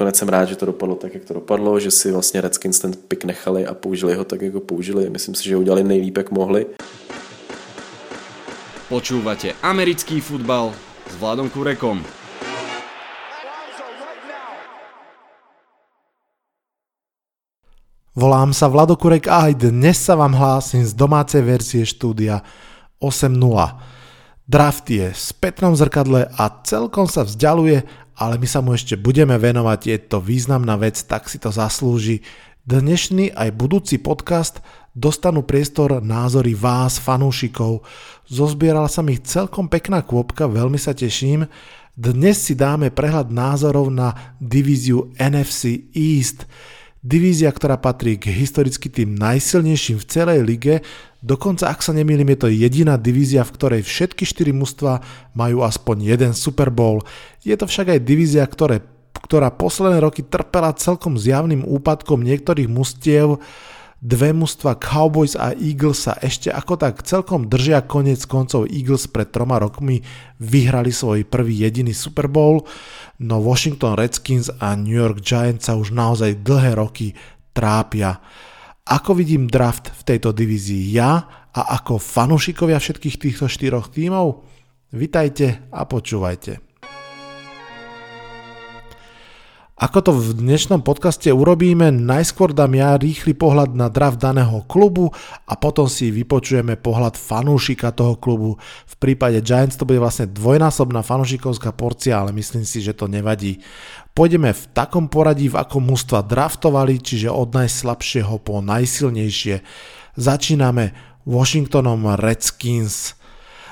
nakonec jsem rád, že to dopadlo tak, jak to dopadlo, že si vlastně Redskins ten pick nechali a použili ho tak, jako použili. Myslím si, že udělali nejlíp, jak mohli. Počúvate americký futbal s Vladom Kurekom. Volám sa Vladokurek a aj dnes sa vám hlásim z domácej verzie štúdia 8.0. Draft je v spätnom zrkadle a celkom sa vzdialuje, ale my sa mu ešte budeme venovať, je to významná vec, tak si to zaslúži. Dnešný aj budúci podcast dostanú priestor názory vás, fanúšikov. Zozbierala sa mi celkom pekná kôpka, veľmi sa teším. Dnes si dáme prehľad názorov na divíziu NFC East. Divízia, ktorá patrí k historicky tým najsilnejším v celej lige, dokonca ak sa nemýlim je to jediná divízia, v ktorej všetky štyri mužstva majú aspoň jeden Super Bowl. Je to však aj divízia, ktoré, ktorá posledné roky trpela celkom zjavným úpadkom niektorých mustiev, Dve mužstva Cowboys a Eagles sa ešte ako tak celkom držia konec koncov Eagles pred troma rokmi vyhrali svoj prvý jediný Super Bowl, no Washington Redskins a New York Giants sa už naozaj dlhé roky trápia. Ako vidím draft v tejto divízii ja a ako fanúšikovia všetkých týchto štyroch tímov? Vitajte a počúvajte. Ako to v dnešnom podcaste urobíme, najskôr dám ja rýchly pohľad na draft daného klubu a potom si vypočujeme pohľad fanúšika toho klubu. V prípade Giants to bude vlastne dvojnásobná fanúšikovská porcia, ale myslím si, že to nevadí. Pôjdeme v takom poradí, v akom mústva draftovali, čiže od najslabšieho po najsilnejšie. Začíname Washingtonom Redskins.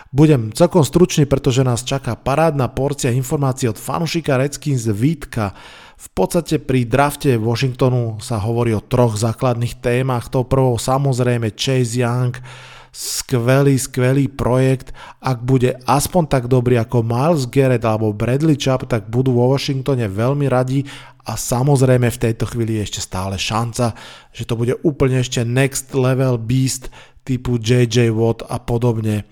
Budem celkom stručný, pretože nás čaká parádna porcia informácií od fanúšika Redskins Vítka. V podstate pri drafte Washingtonu sa hovorí o troch základných témach. To prvou samozrejme Chase Young, skvelý, skvelý projekt. Ak bude aspoň tak dobrý ako Miles Garrett alebo Bradley Chubb, tak budú vo Washingtone veľmi radi a samozrejme v tejto chvíli je ešte stále šanca, že to bude úplne ešte next level beast typu JJ Watt a podobne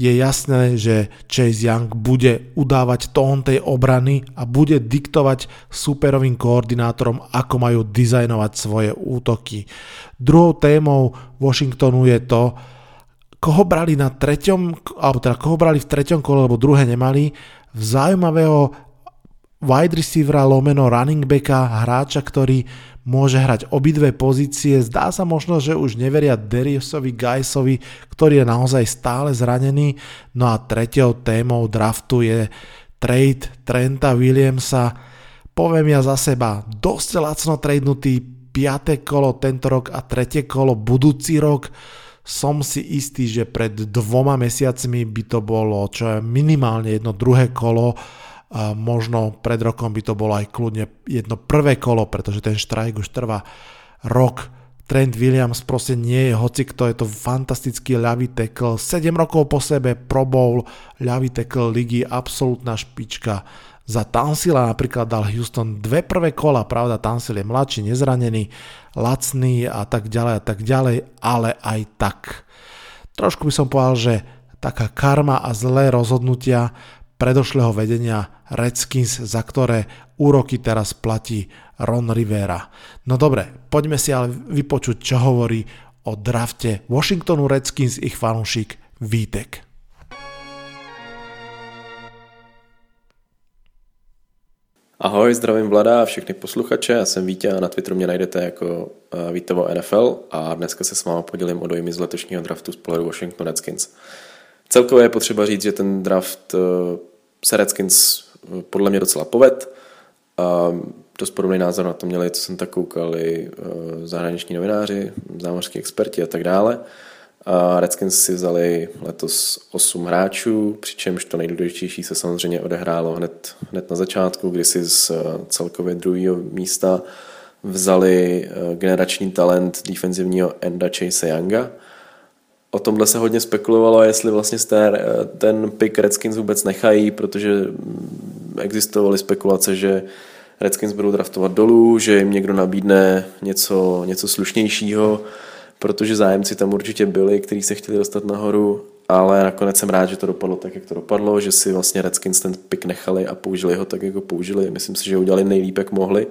je jasné, že Chase Young bude udávať tón tej obrany a bude diktovať superovým koordinátorom, ako majú dizajnovať svoje útoky. Druhou témou Washingtonu je to, koho brali na treťom, alebo teda koho brali v treťom kole, lebo druhé nemali, v zaujímavého wide receivera lomeno running backa, hráča, ktorý môže hrať obidve pozície. Zdá sa možno, že už neveria Dariusovi Gajsovi, ktorý je naozaj stále zranený. No a tretiou témou draftu je trade Trenta Williamsa. Poviem ja za seba, dosť lacno tradenutý 5. kolo tento rok a tretie kolo budúci rok. Som si istý, že pred dvoma mesiacmi by to bolo čo je minimálne jedno druhé kolo a možno pred rokom by to bolo aj kľudne jedno prvé kolo, pretože ten štrajk už trvá rok. Trent Williams proste nie je hoci kto, je to fantastický ľavý tackle, 7 rokov po sebe Pro Bowl, ľavý tackle ligy, absolútna špička. Za Tansila napríklad dal Houston dve prvé kola, pravda Tansil je mladší, nezranený, lacný a tak ďalej a tak ďalej, ale aj tak. Trošku by som povedal, že taká karma a zlé rozhodnutia predošlého vedenia Redskins, za ktoré úroky teraz platí Ron Rivera. No dobre, poďme si ale vypočuť, čo hovorí o drafte Washingtonu Redskins ich fanúšik Vítek. Ahoj, zdravím Vlada a všechny posluchače, já jsem Vítě a na Twitteru mě najdete jako eh, Vítevo NFL a dneska se s vámi podělím o dojmy z letošního draftu z pohledu Washington Redskins. Celkově je potřeba říct, že ten draft eh, se Redskins eh, podle mě docela poved. A dost podobný názor na to měli, co jsem tak koukal, i eh, zahraniční novináři, zámořský experti a tak dále. A Redskins si vzali letos 8 hráčů, přičemž to nejdůležitější se samozřejmě odehrálo hned, hned na začátku, kdy si z eh, celkově druhého místa vzali generační talent defenzivního enda Chase Younga, o tomhle se hodně spekulovalo, jestli vlastně ten, ten pick Redskins vůbec nechají, protože existovaly spekulace, že Redskins budou draftovat dolů, že jim někdo nabídne něco, něco slušnějšího, protože zájemci tam určitě byli, kteří se chtěli dostat nahoru ale nakonec jsem rád, že to dopadlo tak, jak to dopadlo, že si vlastně Redskins ten pick nechali a použili ho tak, jak ho použili. Myslím si, že udělali nejlíp, jak mohli.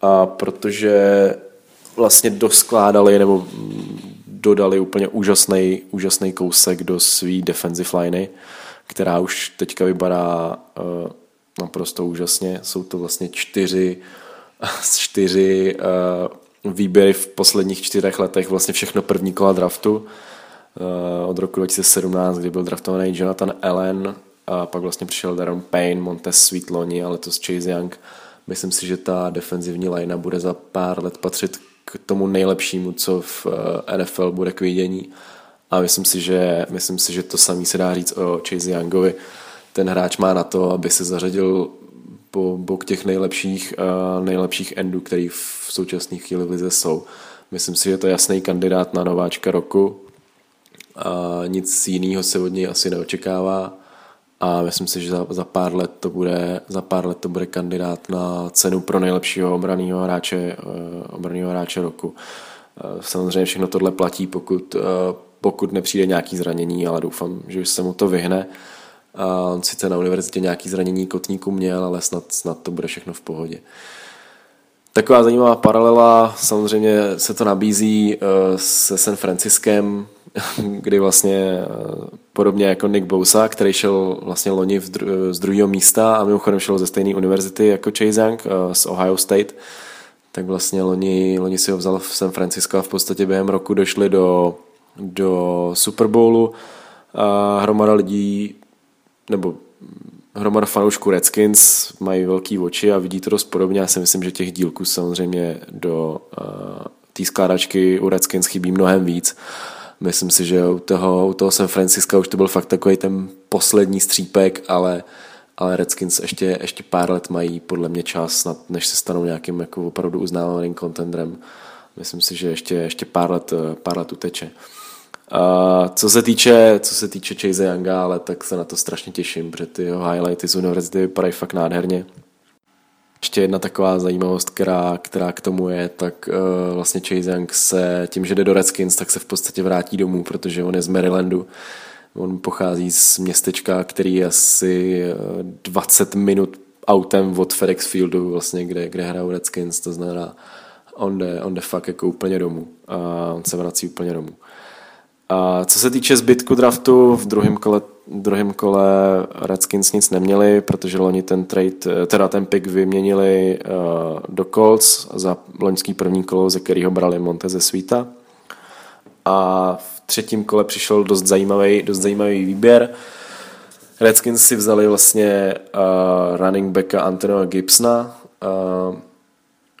A protože vlastně doskládali nebo dodali úplně úžasný, úžasný kousek do svý defensive liney, která už teďka vypadá uh, naprosto úžasně. Jsou to vlastně čtyři, čtyři uh, výběry v posledních čtyřech letech, vlastně všechno první kola draftu uh, od roku 2017, kdy byl draftovaný Jonathan Allen a pak vlastně přišel Darren Payne, Montez Sweet loni a letos Chase Young. Myslím si, že ta defenzivní linea bude za pár let patřit k tomu nejlepšímu, co v NFL bude k vidění. A myslím si, že, myslím si, že to samý se dá říct o Chase Youngovi. Ten hráč má na to, aby se zařadil po bok těch nejlepších, uh, nejlepších endů, který v současné chvíli v lize jsou. Myslím si, že to je jasný kandidát na nováčka roku. A nic jiného se od něj asi neočekává a myslím si, že za, za, pár let to bude, za pár let to bude kandidát na cenu pro nejlepšího obraného hráče, uh, obraného hráče roku. Uh, samozřejmě všechno tohle platí, pokud, uh, pokud nepřijde nějaký zranění, ale doufám, že se mu to vyhne. A on sice na univerzitě nějaký zranění kotníku měl, ale snad, snad to bude všechno v pohodě. Taková zajímavá paralela, samozřejmě se to nabízí se San Franciskem, kdy vlastně eh, podobně jako Nick Bosa, který šel vlastně loni v dru- z druhého místa a mimochodem šel ze stejné univerzity jako Chase Young eh, z Ohio State, tak vlastně loni, loni si ho vzal v San Francisco a v podstatě během roku došli do, do Super Bowlu a hromada lidí, nebo hromada fanoušků Redskins mají velký oči a vidí to dost podobně. Já si myslím, že těch dílků samozřejmě do uh, té skládačky u Redskins chybí mnohem víc. Myslím si, že u toho, u toho San Francisca už to byl fakt takový ten poslední střípek, ale, ale Redskins ještě, ještě pár let mají podle mě čas, než se stanou nějakým jako opravdu uznávaným contendrem. Myslím si, že ještě, ještě pár, let, pár let uteče. A co se týče, co se týče Chase Younga, ale tak se na to strašně těším, protože ty jeho highlighty z univerzity vypadají fakt nádherně. Ještě jedna taková zajímavost, která, která k tomu je, tak uh, vlastně Chase Young se tím, že jde do Redskins, tak se v podstatě vrátí domů, protože on je z Marylandu. On pochází z městečka, který je asi 20 minut autem od FedEx Fieldu, vlastně, kde, kde hrajou Redskins, to znamená, on jde, on jde fakt jako úplně domů a on se vrací úplně domů. A co se týče zbytku draftu, v druhém kole, druhém kole Redskins nic neměli, protože loni ten trade, teda ten pick vyměnili uh, do Colts za loňský první kolo, ze kterého brali Monteze Svita. A v třetím kole přišel dost zajímavý, dost zajímavý výběr. Redskins si vzali vlastně uh, running backa Antonio Gibsona. Uh,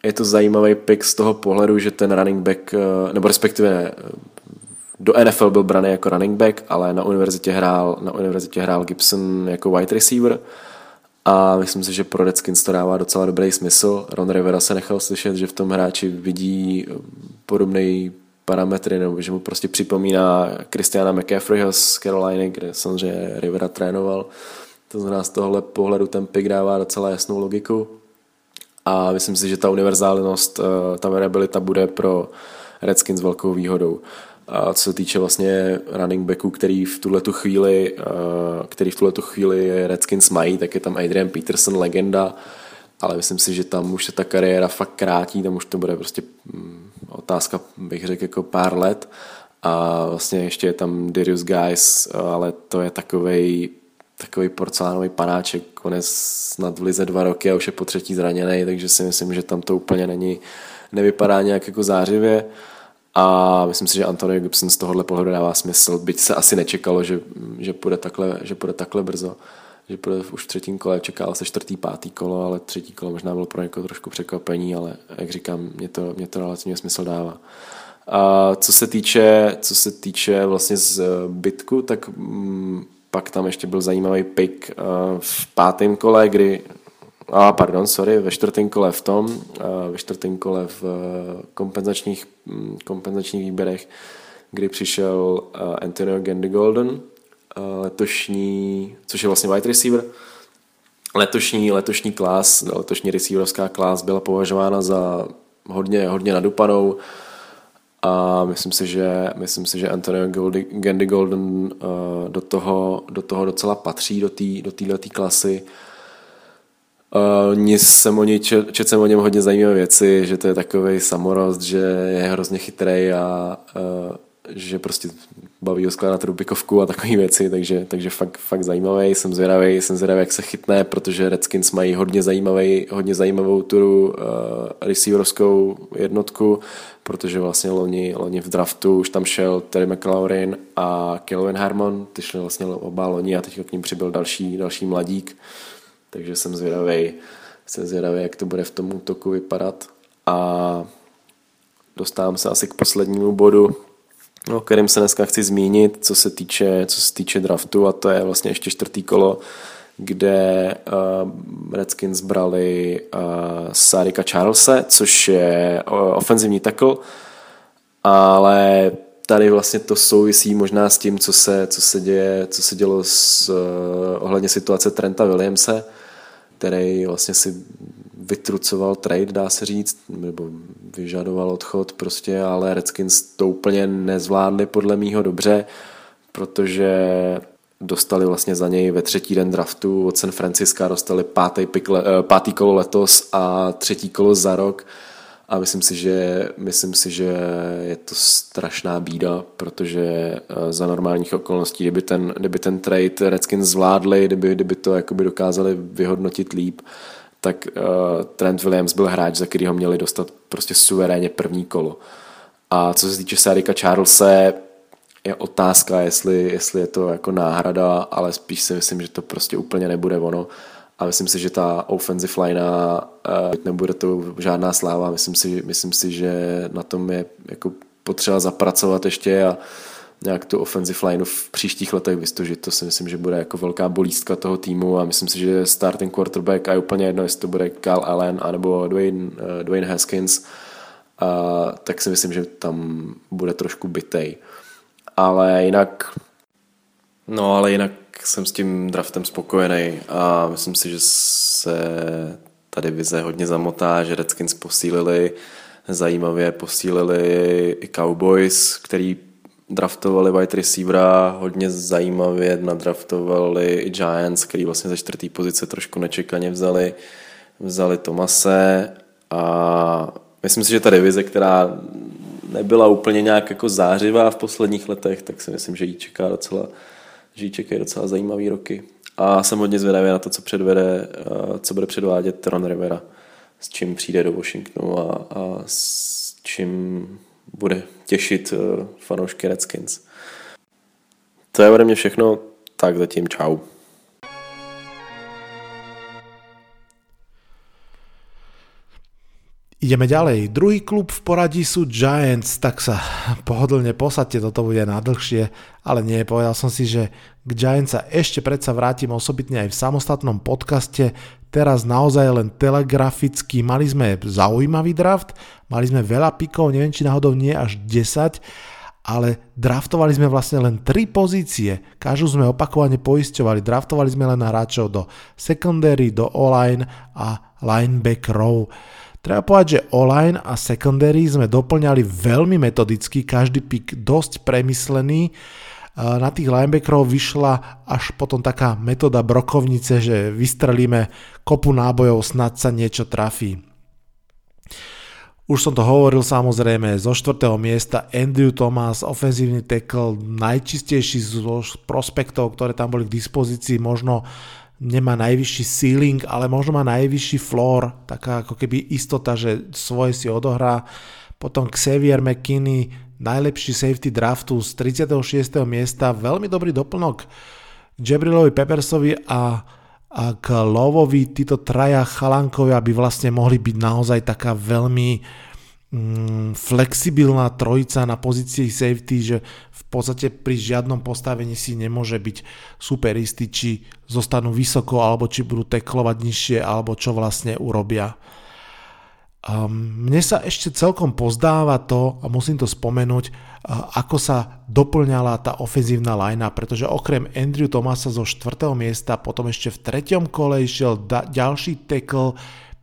je to zajímavý pick z toho pohledu, že ten running back, uh, nebo respektive do NFL byl braný jako running back, ale na univerzitě hrál, na univerzitě hrál Gibson jako wide receiver a myslím si, že pro Redskins to dává docela dobrý smysl. Ron Rivera se nechal slyšet, že v tom hráči vidí eh, podobný parametry, nebo že mu prostě připomíná Christiana McCaffreyho z Caroliny, kde samozřejmě Rivera trénoval. To znamená, z tohohle pohledu ten pick dává docela jasnou logiku. A myslím si, že ta univerzálnost, eh, ta variabilita bude pro Redskins velkou výhodou. A co se týče vlastně running backů, který v tuhle tu chvíli, který v tuhle tu chvíli Redskins mají, tak je tam Adrian Peterson, legenda, ale myslím si, že tam už se ta kariéra fakt krátí, tam už to bude prostě mm, otázka, bych řekl, jako pár let a vlastně ještě je tam Darius Guys, ale to je takovej takový porcelánový panáček, konec snad v lize dva roky a už je po třetí zraněný, takže si myslím, že tam to úplně není, nevypadá nějak jako zářivě. A myslím si, že Antonio Gibson z tohohle pohledu dává smysl, byť se asi nečekalo, že, že, půjde, takhle, že půjde takhle brzo že půjde už v třetím kole, čekal se čtvrtý, pátý kolo, ale třetí kolo možná bylo pro někoho trošku překvapení, ale jak říkám, mě to, mě to relativně smysl dává. A co se týče, co se týče vlastně z bytku, tak mm, pak tam ještě byl zajímavý pick uh, v pátém kole, kdy a pardon, sorry, ve čtvrtém kole v tom, ve čtvrtém kole v eh, kompenzačních, kompenzačních výběrech, kdy přišel eh, Antonio Golden, eh, letošní, což je vlastně wide receiver, letošní, letošní klás, letošní receiverovská klás byla považována za hodně, hodně nadupanou a myslím si, že, myslím si, že Antonio Goldy, Gandy Golden do, toho, do toho docela patří, do této do klasy. Jsem o něj, čet, čet jsem o něm hodně zajímavé věci, že to je takový samorost, že je hrozně chytrý a uh, že prostě baví ho skládat Rubikovku a takové věci, takže, takže fakt, fakt zajímavý, jsem zvědavý, jsem zvědavý, jak se chytne, protože Redskins mají hodně, zajímavý, hodně zajímavou turu uh, receiverovskou jednotku, protože vlastně loni, loni v draftu už tam šel Terry McLaurin a Kelvin Harmon, ty šli vlastně oba loni a teď k ním přibyl další, další mladík, takže jsem zvědavý, jsem zvědavý, jak to bude v tom útoku vypadat. A dostávám se asi k poslednímu bodu, o kterém se dneska chci zmínit, co se týče, co se týče draftu a to je vlastně ještě čtvrtý kolo, kde uh, Redskins brali uh, Sarika Charlesa, což je uh, ofenzivní tackle, ale tady vlastně to souvisí možná s tím, co se, co se, děje, co se dělo s, uh, ohledně situace Trenta Williamse, který vlastně si vytrucoval trade, dá se říct, nebo vyžadoval odchod prostě, ale Redskins to úplně nezvládli podle mýho dobře, protože dostali vlastně za něj ve třetí den draftu od San Francisca, dostali pátý, pikle, eh, pátý kolo letos a třetí kolo za rok a myslím si, že, myslím si, že je to strašná bída, protože eh, za normálních okolností, kdyby ten, kdyby ten trade Redskins zvládli, kdyby, kdyby to jakoby dokázali vyhodnotit líp, tak uh, Trent Williams byl hráč, za který ho měli dostat prostě suverénně první kolo. A co se týče Sarika Charlesa, je otázka, jestli, jestli je to jako náhrada, ale spíš si myslím, že to prostě úplně nebude ono. A myslím si, že ta offensive line uh, nebude to žádná sláva. Myslím si, myslím si, že na tom je jako potřeba zapracovat ještě a nějak tu offensive line v příštích letech vystožit. To si myslím, že bude jako velká bolístka toho týmu a myslím si, že starting quarterback a je úplně jedno, jestli to bude Kyle Allen anebo Dwayne, uh, Dwayne Haskins, uh, tak si myslím, že tam bude trošku bytej. Ale jinak no ale jinak jsem s tím draftem spokojený a myslím si, že se tady vize hodně zamotá, že Redskins posílili zajímavě posílili i Cowboys, který draftovali wide receivera hodně zajímavě, nadraftovali i Giants, který vlastně ze čtvrtý pozice trošku nečekaně vzali, vzali Tomase. A myslím si, že ta divize, která nebyla úplně nějak jako zářivá v posledních letech, tak si myslím, že jí čeká docela, že jí čekají docela zajímavý roky. A jsem hodně zvědavý na to, co předvede, co bude předvádět Ron Rivera, s čím přijde do Washingtonu a, a s čím bude těšit eh, fanoušky Redskins. To je ode mě všechno, tak zatím čau. Ideme ďalej. Druhý klub v poradí sú Giants, tak sa pohodlne posadte, toto bude nadlhšie, ale nie, povedal som si, že k Giants sa ešte predsa vrátim osobitne aj v samostatnom podcaste, teraz naozaj len telegraficky, mali sme zaujímavý draft, mali sme veľa pikov, neviem či náhodou nie až 10, ale draftovali sme vlastne len 3 pozície, každú sme opakovane poisťovali, draftovali sme len hráčov do secondary, do O-line a linebackerov. Treba povedať, že online a secondary sme doplňali veľmi metodicky, každý pick dosť premyslený. Na tých linebackerov vyšla až potom taká metóda brokovnice, že vystrelíme kopu nábojov, snad sa niečo trafí. Už som to hovoril samozrejme, zo štvrtého miesta Andrew Thomas, ofenzívny tackle, najčistejší z prospektov, ktoré tam boli k dispozícii, možno nemá najvyšší ceiling, ale možno má najvyšší floor, taká ako keby istota, že svoje si odohrá. Potom Xavier McKinney, najlepší safety draftu z 36. miesta, veľmi dobrý doplnok k Jabrilovi Peppersovi a, a k Lovovi, títo traja chalankovia by vlastne mohli byť naozaj taká veľmi flexibilná trojica na pozícii safety, že v podstate pri žiadnom postavení si nemôže byť super istý, či zostanú vysoko, alebo či budú teklovať nižšie, alebo čo vlastne urobia. Um, mne sa ešte celkom pozdáva to, a musím to spomenúť, uh, ako sa doplňala tá ofenzívna linea, pretože okrem Andrew Thomasa zo 4. miesta, potom ešte v treťom kole išiel da- ďalší tackle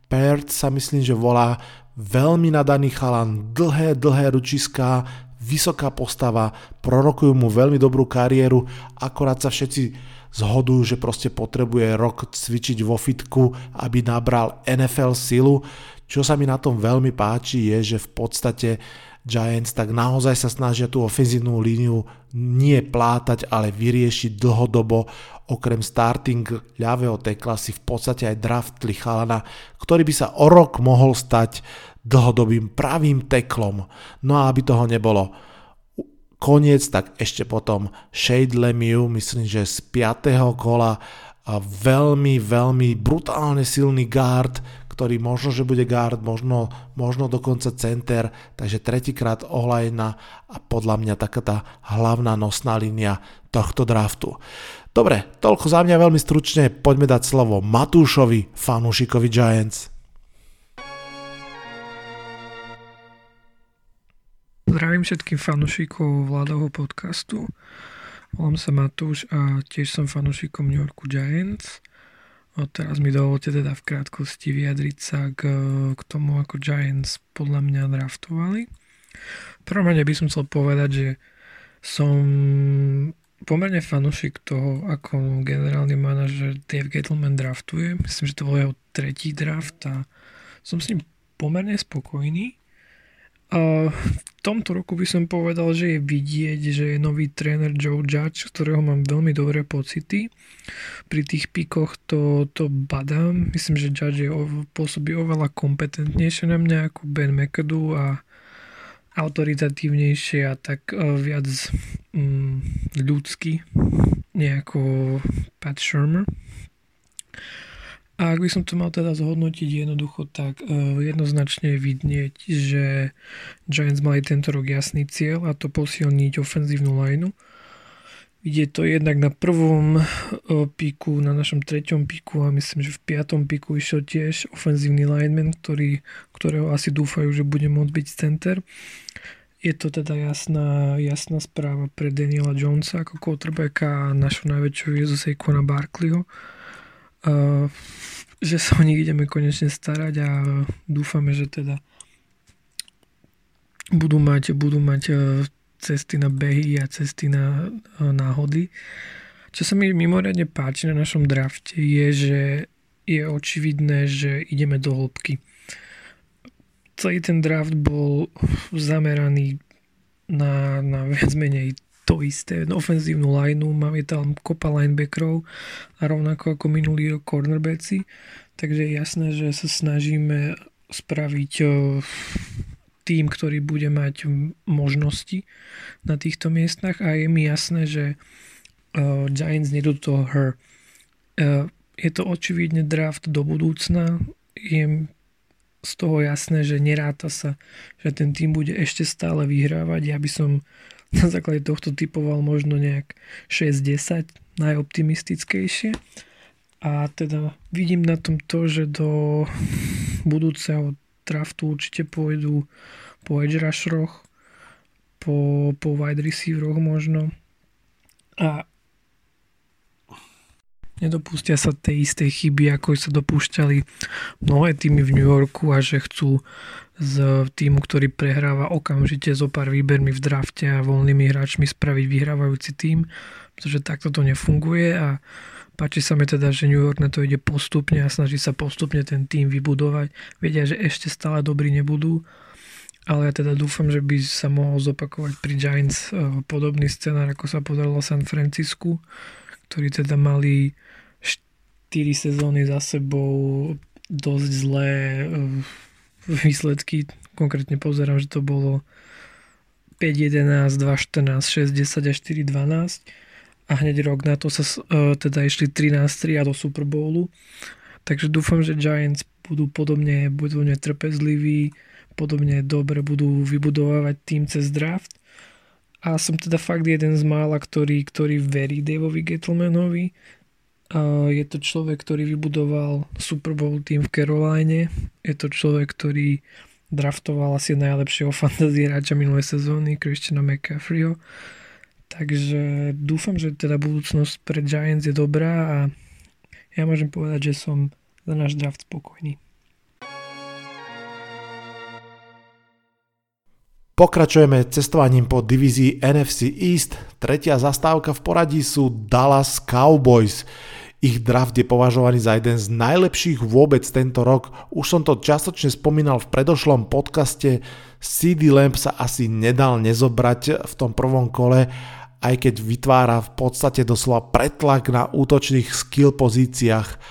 Perth sa myslím, že volá veľmi nadaný chalan, dlhé, dlhé ručiská, vysoká postava, prorokujú mu veľmi dobrú kariéru, akorát sa všetci zhodujú, že proste potrebuje rok cvičiť vo fitku, aby nabral NFL silu. Čo sa mi na tom veľmi páči je, že v podstate Giants tak naozaj sa snažia tú ofenzívnu líniu nie plátať, ale vyriešiť dlhodobo. Okrem starting ľavého tekla si v podstate aj draftli chalana, ktorý by sa o rok mohol stať dlhodobým pravým teklom. No a aby toho nebolo koniec, tak ešte potom Shade Lemieux, myslím, že z 5. kola a veľmi, veľmi brutálne silný guard, ktorý možno, že bude guard, možno, možno dokonca center, takže tretíkrát ohlajena a podľa mňa taká tá hlavná nosná línia tohto draftu. Dobre, toľko za mňa veľmi stručne, poďme dať slovo Matúšovi, fanúšikovi Giants. Zdravím všetkým fanúšikov vládovho podcastu. Volám sa Matúš a tiež som fanúšikom New Yorku Giants. A teraz mi dovolte teda v krátkosti vyjadriť sa k, k tomu, ako Giants podľa mňa draftovali. V prvom rade by som chcel povedať, že som pomerne fanúšik toho, ako generálny manažer Dave Gettleman draftuje. Myslím, že to bol jeho tretí draft a som s ním pomerne spokojný. V tomto roku by som povedal, že je vidieť, že je nový tréner Joe Judge, ktorého mám veľmi dobré pocity. Pri tých pikoch to, to badám. Myslím, že Judge je, pôsobí oveľa kompetentnejšie na mňa ako Ben McAdoo a autoritatívnejšie a tak uh, viac um, ľudský, nejako Pat Shermer. A ak by som to mal teda zhodnotiť jednoducho, tak uh, jednoznačne je vidieť, že Giants mali tento rok jasný cieľ a to posilniť ofenzívnu lineu. Ide to jednak na prvom uh, piku, na našom treťom piku a myslím, že v piatom piku išiel tiež ofenzívny lineman, ktorý, ktorého asi dúfajú, že bude môcť byť center. Je to teda jasná, jasná správa pre Daniela Jonesa ako quarterbacka a našu najväčšiu hviezdu Saquona Barkleyho. Uh, že sa o nich ideme konečne starať a dúfame, že teda budú mať, budú mať e, cesty na behy a cesty na e, náhody. Čo sa mi mimoriadne páči na našom drafte je, že je očividné, že ideme do hĺbky. Celý ten draft bol zameraný na, na viac menej to isté, ofenzívnu lineu, máme tam kopa linebackerov a rovnako ako minulý rok cornerbacky, takže je jasné, že sa snažíme spraviť tým, ktorý bude mať možnosti na týchto miestach a je mi jasné, že uh, Giants nedú to her. Uh, je to očividne draft do budúcna, je z toho jasné, že neráta sa, že ten tým bude ešte stále vyhrávať. Ja by som na základe tohto typoval možno nejak 6-10 najoptimistickejšie. A teda vidím na tom to, že do budúceho draftu určite pôjdu po edge rusheroch, po, po wide receiveroch možno. A nedopustia sa tej istej chyby, ako sa dopúšťali mnohé týmy v New Yorku a že chcú z týmu, ktorý prehráva okamžite zo pár výbermi v drafte a voľnými hráčmi spraviť vyhrávajúci tým, pretože takto to nefunguje a páči sa mi teda, že New York na to ide postupne a snaží sa postupne ten tým vybudovať. Vedia, že ešte stále dobrí nebudú, ale ja teda dúfam, že by sa mohol zopakovať pri Giants eh, podobný scenár, ako sa podarilo San Francisku, ktorí teda mali 4 sezóny za sebou dosť zlé eh, výsledky. Konkrétne pozerám, že to bolo 5, 11, 2, 14, 6, 10 a 4, 12 a hneď rok na to sa uh, teda išli 13-3 a do Super Bowlu. Takže dúfam, že Giants budú podobne, budú netrpezliví, podobne dobre budú vybudovávať tým cez draft. A som teda fakt jeden z mála, ktorý, ktorý verí Daveovi Gettlemanovi, je to človek, ktorý vybudoval Super Bowl tým v Caroline. Je to človek, ktorý draftoval asi najlepšieho fantasy hráča minulé sezóny, Christiana McCaffreyho. Takže dúfam, že teda budúcnosť pre Giants je dobrá a ja môžem povedať, že som za náš draft spokojný. Pokračujeme cestovaním po divízii NFC East. Tretia zastávka v poradí sú Dallas Cowboys. Ich draft je považovaný za jeden z najlepších vôbec tento rok. Už som to častočne spomínal v predošlom podcaste. CD Lamp sa asi nedal nezobrať v tom prvom kole, aj keď vytvára v podstate doslova pretlak na útočných skill pozíciách.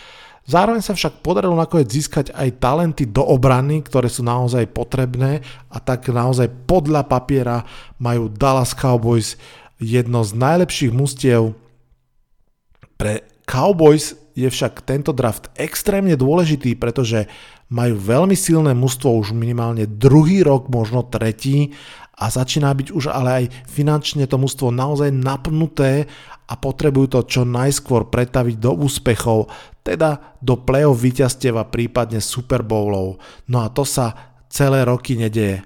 Zároveň sa však podarilo nakoniec získať aj talenty do obrany, ktoré sú naozaj potrebné a tak naozaj podľa papiera majú Dallas Cowboys jedno z najlepších mustiev. Pre Cowboys je však tento draft extrémne dôležitý, pretože majú veľmi silné mužstvo už minimálne druhý rok, možno tretí a začína byť už ale aj finančne to mužstvo naozaj napnuté a potrebujú to čo najskôr pretaviť do úspechov, teda do play-off víťazstiev a prípadne Super Bowlov. No a to sa celé roky nedeje.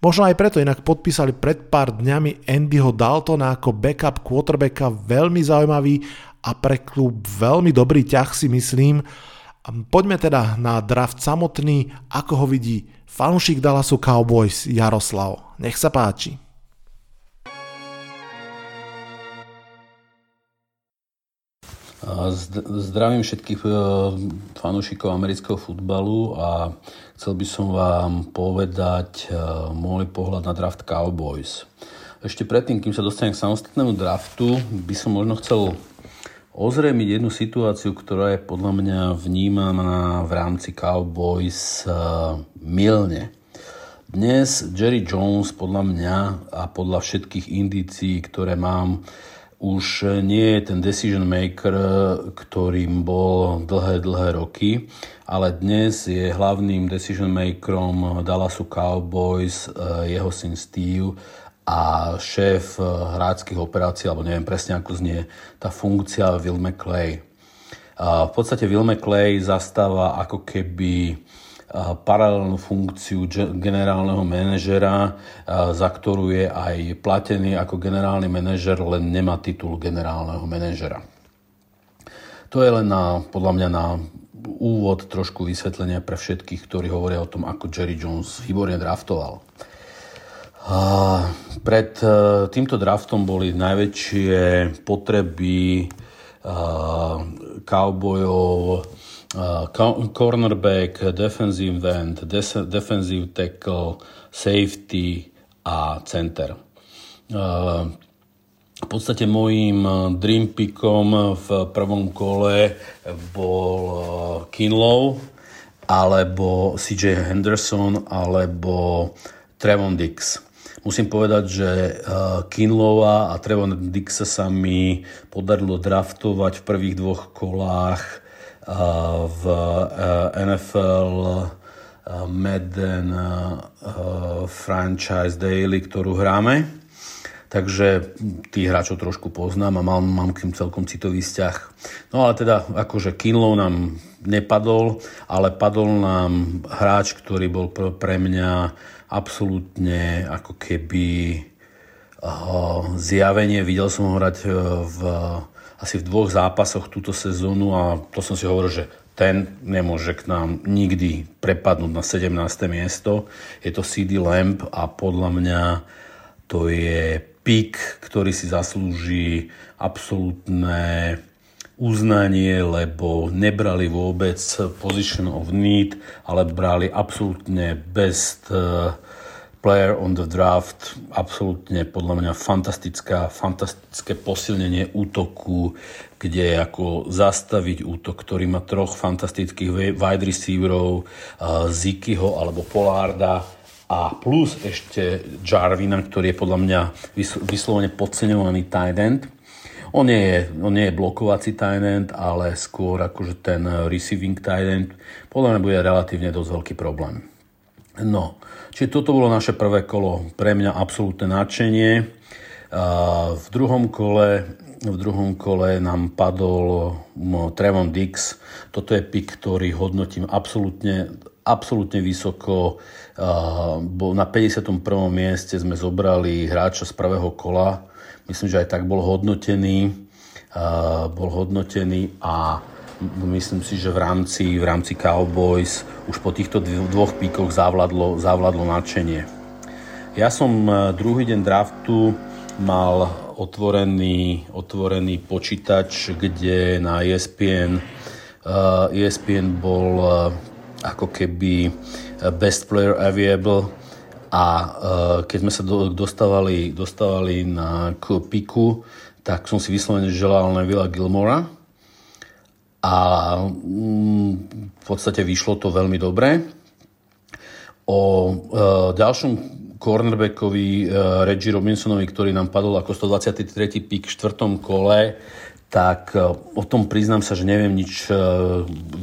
Možno aj preto inak podpísali pred pár dňami Andyho Daltona ako backup quarterbacka veľmi zaujímavý a pre klub veľmi dobrý ťah si myslím. Poďme teda na draft samotný, ako ho vidí fanúšik Dallasu Cowboys Jaroslav. Nech sa páči. Zdravím všetkých e, fanúšikov amerického futbalu a chcel by som vám povedať e, môj pohľad na draft Cowboys. Ešte predtým, kým sa dostanem k samostatnému draftu, by som možno chcel ozrejmiť jednu situáciu, ktorá je podľa mňa vnímaná v rámci Cowboys e, milne. Dnes Jerry Jones podľa mňa a podľa všetkých indícií, ktoré mám, už nie je ten decision maker, ktorým bol dlhé, dlhé roky, ale dnes je hlavným decision makerom Dallasu Cowboys eh, jeho syn Steve a šéf eh, hráckých operácií, alebo neviem presne ako znie tá funkcia Will McClay. V podstate Will McClay zastáva ako keby paralelnú funkciu generálneho manažera, za ktorú je aj platený ako generálny manažer, len nemá titul generálneho manažera. To je len na, podľa mňa na úvod trošku vysvetlenia pre všetkých, ktorí hovoria o tom, ako Jerry Jones výborne draftoval. Pred e, týmto draftom boli najväčšie potreby cowboyov cornerback, defensive end, defensive tackle, safety a center. Uh, v podstate môjim uh, dream pickom v prvom kole bol Kinlow, alebo CJ Henderson, alebo Trevon Dix. Musím povedať, že Kinlowa a Trevon Dixa sa mi podarilo draftovať v prvých dvoch kolách v NFL Madden Franchise Daily, ktorú hráme. Takže tých hráčov trošku poznám a mám, mám k tým celkom citový vzťah. No ale teda akože Kinlow nám nepadol, ale padol nám hráč, ktorý bol pre mňa absolútne ako keby zjavenie. Videl som ho hrať v asi v dvoch zápasoch túto sezónu a to som si hovoril, že ten nemôže k nám nikdy prepadnúť na 17. miesto. Je to CD Lamp a podľa mňa to je pik, ktorý si zaslúži absolútne uznanie, lebo nebrali vôbec position of need, ale brali absolútne best uh, player on the draft, absolútne podľa mňa fantastická, fantastické posilnenie útoku, kde ako zastaviť útok, ktorý má troch fantastických wide receiverov, Zikyho alebo Polarda a plus ešte Jarvina, ktorý je podľa mňa vyslovene podceňovaný tight end. On nie, je, on nie je blokovací tight end, ale skôr akože ten receiving tight end. Podľa mňa bude relatívne dosť veľký problém. No, čiže toto bolo naše prvé kolo. Pre mňa absolútne nadšenie. V druhom kole, v druhom kole nám padol Trevon Dix. Toto je pick, ktorý hodnotím absolútne, absolútne vysoko. Na 51. mieste sme zobrali hráča z prvého kola. Myslím, že aj tak bol hodnotený. Bol hodnotený a myslím si, že v rámci, v rámci Cowboys už po týchto dvoch píkoch zavladlo, zavladlo nadšenie. Ja som druhý deň draftu mal otvorený, otvorený počítač, kde na ESPN, uh, ESPN bol uh, ako keby best player available a uh, keď sme sa do, dostávali, dostávali na k piku, tak som si vyslovene želal Nevilla Gilmora a mm, v podstate vyšlo to veľmi dobre. O uh, ďalšom cornerbackovi uh, Reggie Robinsonovi, ktorý nám padol ako 123. pík v štvrtom kole, tak uh, o tom priznám sa, že neviem nič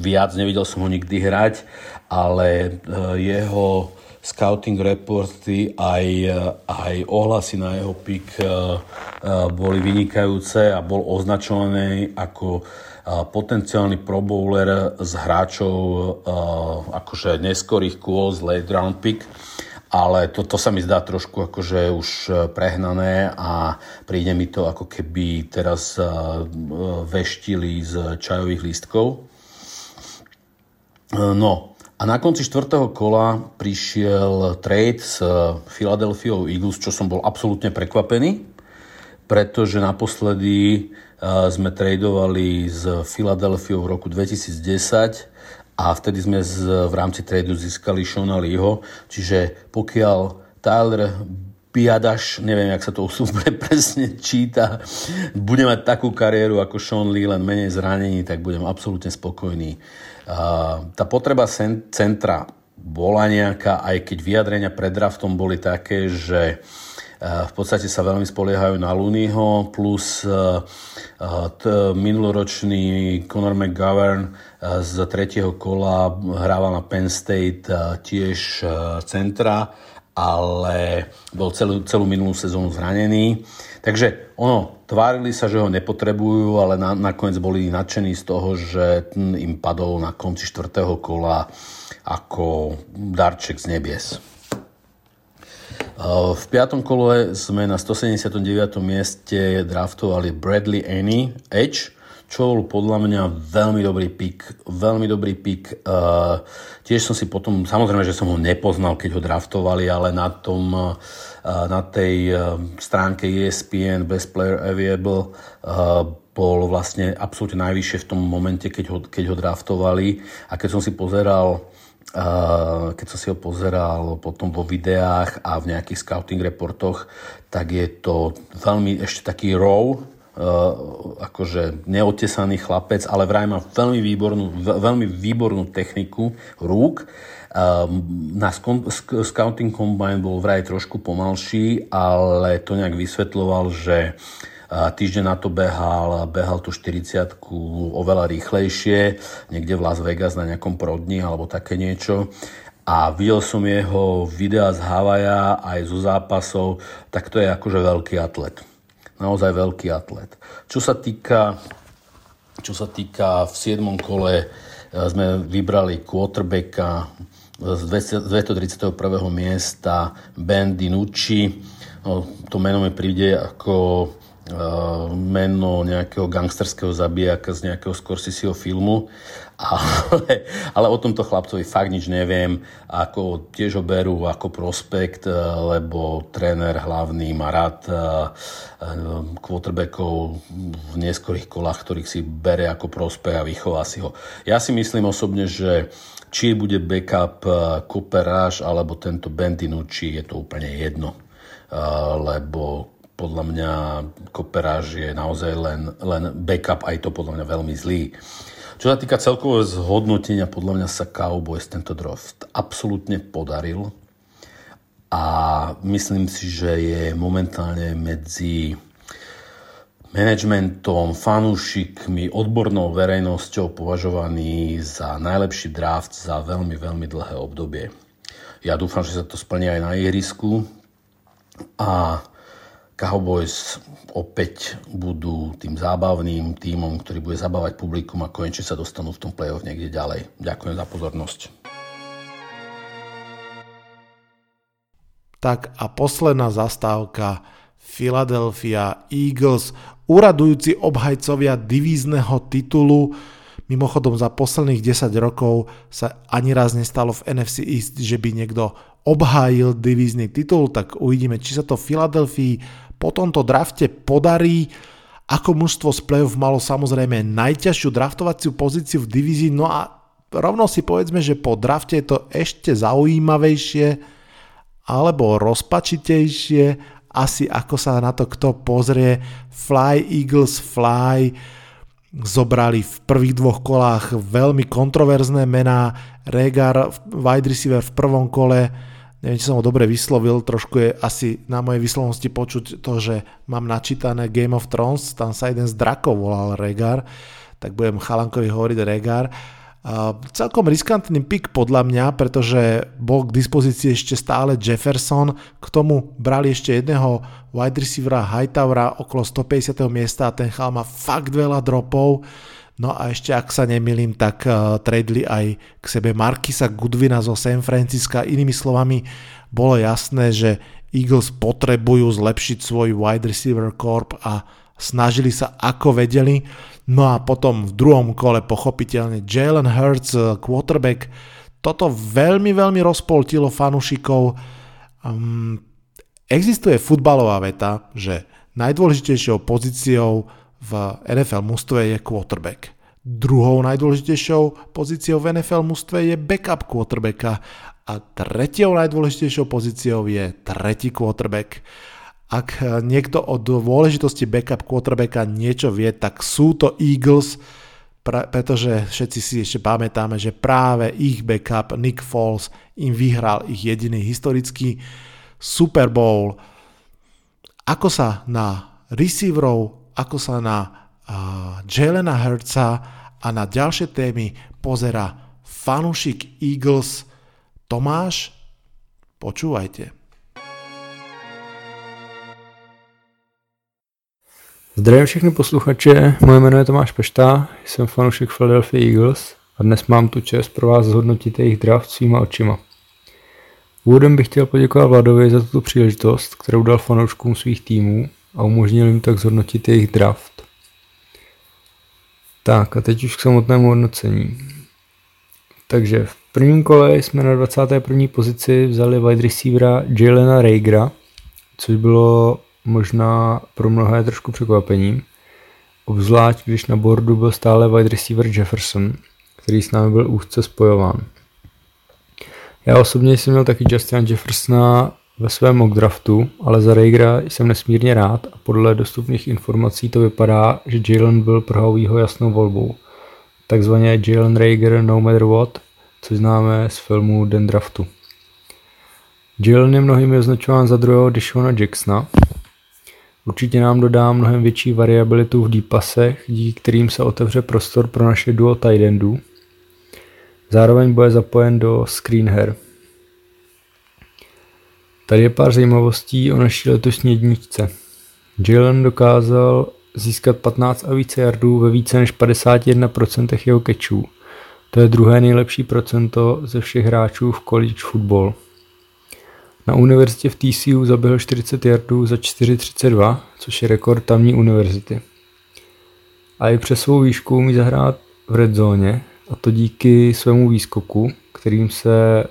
viac, nevidel som ho nikdy hrať, ale jeho scouting reporty aj, aj ohlasy na jeho pík boli vynikajúce a bol označovaný ako potenciálny pro bowler z hráčov akože neskorých kôl z late round pick ale to, to sa mi zdá trošku akože už e, prehnané a príde mi to ako keby teraz e, veštili z čajových lístkov. E, no a na konci štvrtého kola prišiel trade s Philadelphia Eagles, čo som bol absolútne prekvapený, pretože naposledy sme tradovali z Philadelphia v roku 2010 a vtedy sme z, v rámci tradu získali Shona Leeho, čiže pokiaľ Tyler Piadaš, neviem, jak sa to úplne presne číta, bude mať takú kariéru ako Sean Lee, len menej zranení, tak budem absolútne spokojný. Tá potreba centra bola nejaká, aj keď vyjadrenia pred draftom boli také, že v podstate sa veľmi spoliehajú na Looneyho, plus minuloročný Conor McGovern z tretieho kola hrával na Penn State tiež centra, ale bol celú, celú minulú sezónu zranený. Takže ono, tvárili sa, že ho nepotrebujú, ale na, nakoniec boli nadšení z toho, že im padol na konci štvrtého kola ako darček z nebies. V piatom kole sme na 179. mieste draftovali Bradley Annie Edge, čo bol podľa mňa veľmi dobrý pick, veľmi dobrý pick. Uh, tiež som si potom, samozrejme, že som ho nepoznal, keď ho draftovali, ale na tom, uh, na tej uh, stránke ESPN Best Player Available uh, bol vlastne absolútne najvyššie v tom momente, keď ho, keď ho draftovali. A keď som si pozeral keď som si ho pozeral potom vo videách a v nejakých scouting reportoch, tak je to veľmi ešte taký raw, akože neotesaný chlapec, ale vraj má veľmi výbornú, veľmi výbornú techniku rúk. Na scouting combine bol vraj trošku pomalší, ale to nejak vysvetloval, že Týždeň na to behal, behal tú 40 oveľa rýchlejšie, niekde v Las Vegas na nejakom prodni alebo také niečo a videl som jeho videa z Havaja aj zo zápasov, tak to je akože veľký atlet. Naozaj veľký atlet. Čo sa týka, čo sa týka v 7. kole e, sme vybrali quarterbacka z 231. miesta Ben Dinucci. No, to meno mi príde ako meno nejakého gangsterského zabijaka z nejakého Scorseseho filmu, ale, ale o tomto chlapcovi fakt nič neviem, ako tiež ho berú ako prospekt, lebo tréner hlavný má rád quarterbackov v neskorých kolách, ktorých si bere ako prospekt a vychová si ho. Ja si myslím osobne, že či bude backup Cooper Rush alebo tento Bendinucci, je to úplne jedno. Lebo podľa mňa Koperáž je naozaj len, len backup, aj to podľa mňa veľmi zlý. Čo sa týka celkového zhodnotenia, podľa mňa sa Cowboys tento draft absolútne podaril a myslím si, že je momentálne medzi managementom, fanúšikmi, odbornou verejnosťou považovaný za najlepší draft za veľmi, veľmi dlhé obdobie. Ja dúfam, že sa to splní aj na ihrisku a Cowboys opäť budú tým zábavným týmom, ktorý bude zabávať publikum a konečne sa dostanú v tom play-off niekde ďalej. Ďakujem za pozornosť. Tak a posledná zastávka Philadelphia Eagles, uradujúci obhajcovia divízneho titulu, Mimochodom za posledných 10 rokov sa ani raz nestalo v NFC East, že by niekto obhájil divízny titul, tak uvidíme, či sa to v Filadelfii po tomto drafte podarí. Ako mužstvo z playoff malo samozrejme najťažšiu draftovaciu pozíciu v divízii, no a rovno si povedzme, že po drafte je to ešte zaujímavejšie alebo rozpačitejšie, asi ako sa na to kto pozrie. Fly Eagles Fly zobrali v prvých dvoch kolách veľmi kontroverzné mená. Regar, wide receiver v prvom kole, neviem, či som ho dobre vyslovil, trošku je asi na mojej vyslovnosti počuť to, že mám načítané Game of Thrones, tam sa jeden z drakov volal Regar, tak budem chalankovi hovoriť Regar. Uh, celkom riskantný pick podľa mňa, pretože bol k dispozícii ešte stále Jefferson, k tomu brali ešte jedného wide receivera Hightowera okolo 150. miesta a ten chal má fakt veľa dropov. No a ešte ak sa nemilím, tak uh, tradeli aj k sebe Markisa Goodwina zo San Francisca. Inými slovami, bolo jasné, že Eagles potrebujú zlepšiť svoj wide receiver corp a snažili sa ako vedeli. No a potom v druhom kole pochopiteľne Jalen Hurts, eh, quarterback, toto veľmi, veľmi rozpoltilo fanúšikov. Um, existuje futbalová veta, že najdôležitejšou pozíciou v NFL mústve je quarterback. Druhou najdôležitejšou pozíciou v NFL mústve je backup quarterbacka a tretiou najdôležitejšou pozíciou je tretí quarterback. Ak niekto o dôležitosti backup quarterbacka niečo vie, tak sú to Eagles, pretože všetci si ešte pamätáme, že práve ich backup Nick Foles im vyhral ich jediný historický Super Bowl. Ako sa na receiverov, ako sa na Jelena Hurtsa a na ďalšie témy pozera fanúšik Eagles Tomáš, počúvajte. Zdravím všechny posluchače, moje jméno je Tomáš Pešta, jsem fanoušek Philadelphia Eagles a dnes mám tu čest pro vás zhodnotit jejich draft svýma očima. Úvodem bych chtěl poděkovat Vladovi za tuto příležitost, kterou dal fanouškům svých týmů a umožnil jim tak zhodnotit jejich draft. Tak a teď už k samotnému hodnocení. Takže v prvním kole jsme na 21. pozici vzali wide receivera Jalena Ragra, což bylo možná pro mnohé trošku překvapením, obzvlášť když na bordu byl stále wide receiver Jefferson, který s námi byl úzce spojován. Já osobně jsem měl taky Justina Jeffersona ve svém mock draftu, ale za Ragera jsem nesmírně rád a podle dostupných informací to vypadá, že Jalen byl pro Howieho jasnou volbou. Takzvaně Jalen Rager No Matter What, což známe z filmu Den draftu. Jalen je mnohými označován za druhého Dishona Jacksona, Určitě nám dodá mnohem větší variabilitu v deep pasech, díky kterým se otevře prostor pro naše duo tight endů. Zároveň bude zapojen do screen her. Tady je pár zajímavostí o naší letošní jedničce. Jalen dokázal získat 15 a více yardů ve více než 51% jeho kečů. To je druhé nejlepší procento ze všech hráčů v college football. Na univerzitě v TCU zaběhl 40 yardů za 4.32, což je rekord tamní univerzity. A i přes svou výšku umí zahrát v red zóně, a to díky svému výskoku, kterým se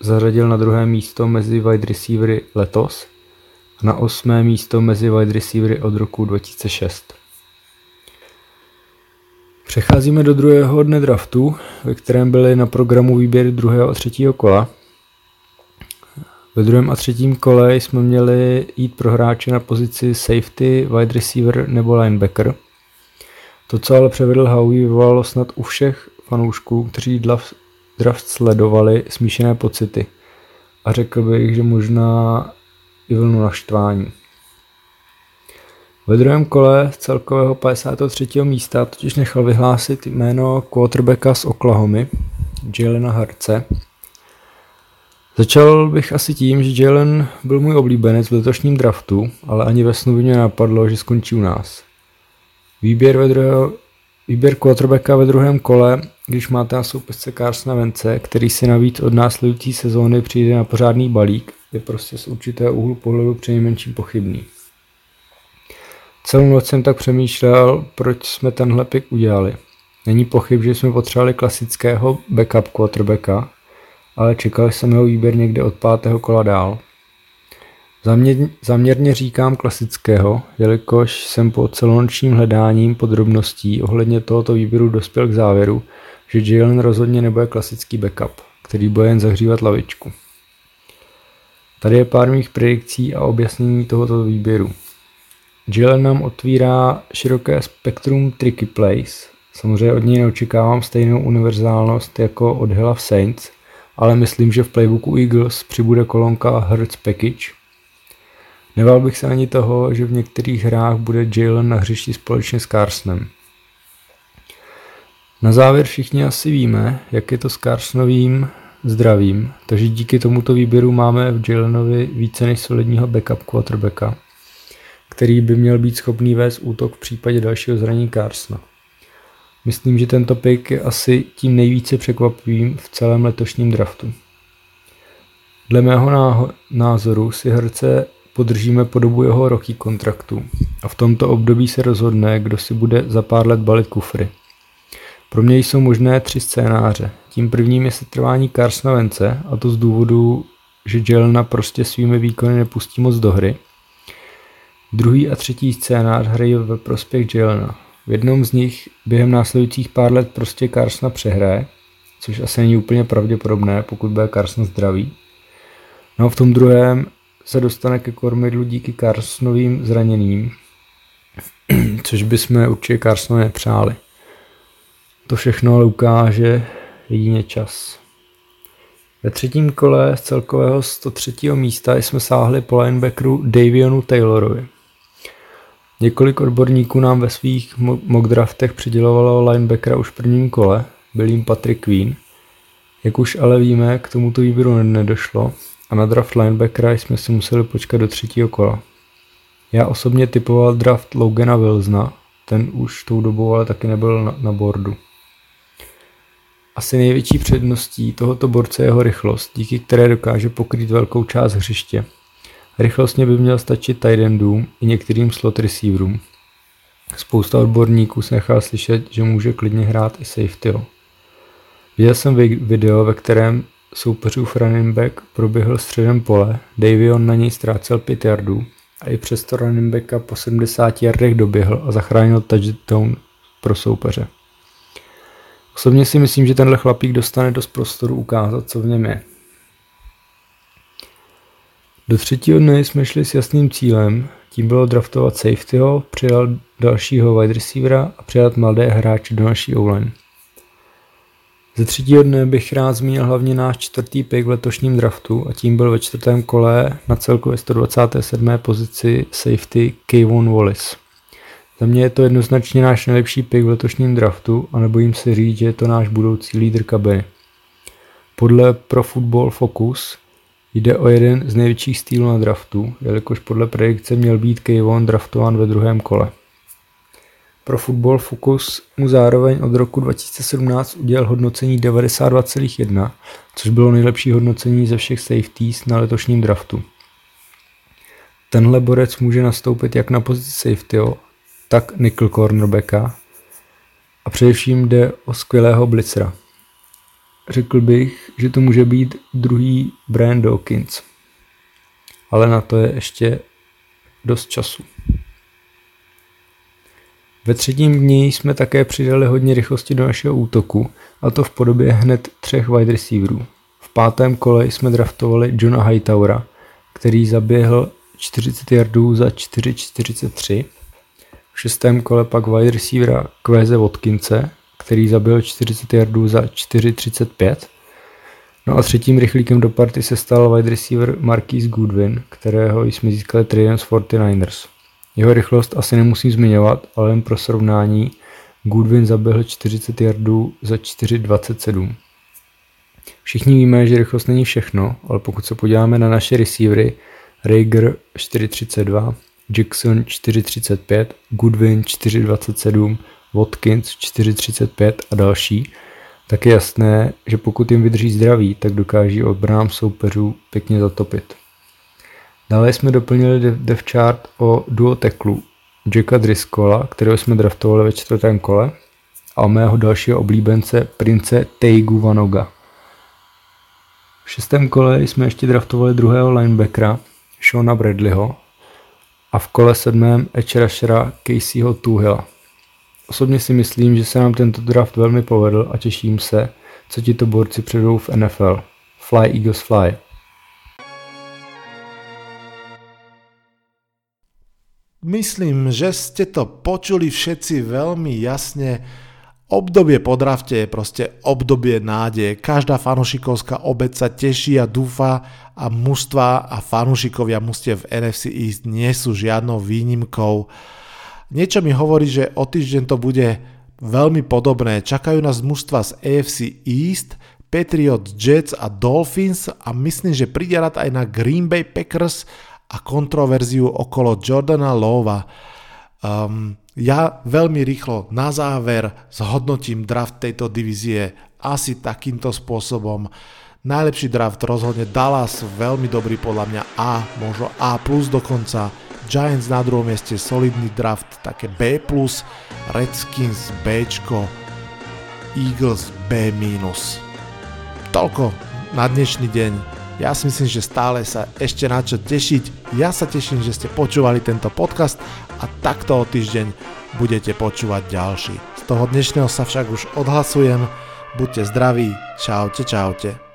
zařadil na druhé místo mezi wide receivery letos a na osmé místo mezi wide receivery od roku 2006. Přecházíme do druhého dne draftu, ve kterém byly na programu výběry druhého a třetího kola ve druhém a třetím kole jsme měli jít pro hráče na pozici safety, wide receiver nebo linebacker. To, co ale převedl Howie, vyvolalo snad u všech fanoušků, kteří draft sledovali smíšené pocity. A řekl bych, že možná i vlnu naštvání. Ve druhém kole z celkového 53. místa totiž nechal vyhlásit jméno quarterbacka z Oklahoma, Jalena Harce, Začal bych asi tím, že Jalen byl můj oblíbenec v letošním draftu, ale ani ve snu by mě napadlo, že skončí u nás. Výběr, ve druhého, výběr quarterbacka ve druhém kole, když máte na soupisce Carsona Vence, který si navíc od následující sezóny přijde na pořádný balík, je prostě z určitého úhlu pohledu přinejmenším pochybný. Celou noc jsem tak přemýšlel, proč jsme tenhle pik udělali. Není pochyb, že jsme potřebovali klasického backup quarterbacka, ale čekal jsem jeho výběr někde od pátého kola dál. Zaměr, zaměrně říkám klasického, jelikož jsem po celonočním hledáním podrobností ohledně tohoto výběru dospěl k závěru, že Jalen rozhodně nebude klasický backup, který bude jen zahřívat lavičku. Tady je pár mých predikcí a objasnění tohoto výběru. Jalen nám otvírá široké spektrum tricky plays. Samozřejmě od něj neočekávám stejnou univerzálnost jako od Hilla v Saints, ale myslím, že v playbooku Eagles přibude kolonka Hertz Package. Neval bych se ani toho, že v některých hrách bude Jalen na hřišti společně s Carsonem. Na závěr všichni asi víme, jak je to s Carsonovým zdravím, takže díky tomuto výběru máme v Jalenovi více než solidního backup quarterbacka, který by měl být schopný vést útok v případě dalšího zranění Carsona. Myslím, že tento pick je asi tím nejvíce překvapivým v celém letošním draftu. Dle mého názoru si herce podržíme po dobu jeho roky kontraktu a v tomto období se rozhodne, kdo si bude za pár let balit kufry. Pro mě jsou možné tři scénáře. Tím prvním je setrvání Carsona Vence a to z důvodu, že Jelena prostě svými výkony nepustí moc do hry. Druhý a třetí scénář hrají ve prospěch Jelena. V jednom z nich během následujících pár let prostě Carsona přehraje, což asi není úplně pravděpodobné, pokud bude Carson zdravý. No a v tom druhém se dostane ke kormidlu díky Carsonovým zraněním, což bychom určitě Carsonovi nepřáli. To všechno ale ukáže jedině čas. Ve třetím kole z celkového 103. místa jsme sáhli po linebackeru Davionu Taylorovi. Několik odborníků nám ve svých mock draftech přidělovalo linebackera už v prvním kole, byl jim Patrick Queen. Jak už ale víme, k tomuto výběru nedošlo a na draft linebackera jsme si museli počkat do třetího kola. Já osobně typoval draft Logana Wilsona, ten už tou dobou ale taky nebyl na, na boardu. Asi největší předností tohoto borce je jeho rychlost, díky které dokáže pokrýt velkou část hřiště. Rychlostně by měl stačit tight endům i některým slot receiverům. Spousta odborníků se nechá slyšet, že může klidně hrát i safetyho. Viděl jsem video, ve kterém soupeřův running back proběhl středem pole, Davion na něj ztrácel 5 yardů a i přesto running backa po 70 yardech doběhl a zachránil touchdown pro soupeře. Osobně si myslím, že tenhle chlapík dostane dost prostoru ukázat, co v něm je. Do třetího dne jsme šli s jasným cílem, tím bylo draftovat safetyho, přijal dalšího wide receivera a přidat mladé hráče do naší online. Ze třetího dne bych rád zmínil hlavně náš čtvrtý pick v letošním draftu a tím byl ve čtvrtém kole na celkově 127. pozici safety Kayvon Wallace. Za mě je to jednoznačně náš nejlepší pick v letošním draftu a nebojím se říct, že je to náš budoucí lídr kabiny. Podle Pro Football Focus jde o jeden z největších stýlů na draftu, jelikož podle predikce měl být Kayvon draftován ve druhém kole. Pro Football Focus mu zároveň od roku 2017 udělal hodnocení 92,1, což bylo nejlepší hodnocení ze všech safeties na letošním draftu. Tenhle borec může nastoupit jak na pozici safetyho, tak nickel cornerbacka a především jde o skvělého blitzera. Řekl bych, že to může být druhý Brian Dawkins, ale na to je ještě dost času. Ve třetím dni jsme také přidali hodně rychlosti do našeho útoku, a to v podobě hned třech wide receiverů. V pátém kole jsme draftovali Johna Hightowera, který zaběhl 40 yardů za 4,43 v šestém kole pak wide receivera Kveze Watkinse, který zabil 40 yardů za 4.35. No a třetím rychlíkem do party se stal wide receiver Marquis Goodwin, kterého jsme získali tradem z 49ers. Jeho rychlost asi nemusím zmiňovat, ale jen pro srovnání Goodwin zaběhl 40 yardů za 4.27. Všichni víme, že rychlost není všechno, ale pokud se podíváme na naše receivery, Rager 4.32, Jackson 4.35, Goodwin 4.27, Watkins 4.35 a další, tak je jasné, že pokud jim vydrží zdraví, tak dokáží odbrám soupeřů pěkně zatopit. Dále jsme doplnili dev chart o duo teklu Jacka Driscolla, kterého jsme draftovali ve čtvrtém kole, a o mého dalšího oblíbence prince Teigu Vanoga. V šestém kole jsme ještě draftovali druhého linebackera Shona Bradleyho a v kole sedmém edge rushera Caseyho Tuhila. Osobně si myslím, že se nám tento draft velmi povedl a těším se, co ti to borci předou v NFL. Fly Eagles Fly. Myslím, že ste to počuli všetci veľmi jasne. Obdobie po drafte je proste obdobie nádeje. Každá fanušikovská obec sa teší a dúfa a mužstva a fanušikovia mustie v NFC East nie sú žiadnou výnimkou. Niečo mi hovorí, že o týždeň to bude veľmi podobné. Čakajú nás mužstva z AFC East, Patriots, Jets a Dolphins a myslím, že príde rád aj na Green Bay Packers a kontroverziu okolo Jordana Lova. Um, ja veľmi rýchlo na záver zhodnotím draft tejto divízie asi takýmto spôsobom. Najlepší draft rozhodne Dallas, veľmi dobrý podľa mňa A, možno A+, dokonca. Giants na druhom mieste, solidný draft, také B+, Redskins B, Eagles B-. Toľko na dnešný deň. Ja si myslím, že stále sa ešte na čo tešiť. Ja sa teším, že ste počúvali tento podcast a takto o týždeň budete počúvať ďalší. Z toho dnešného sa však už odhlasujem. Buďte zdraví. Čaute, čaute.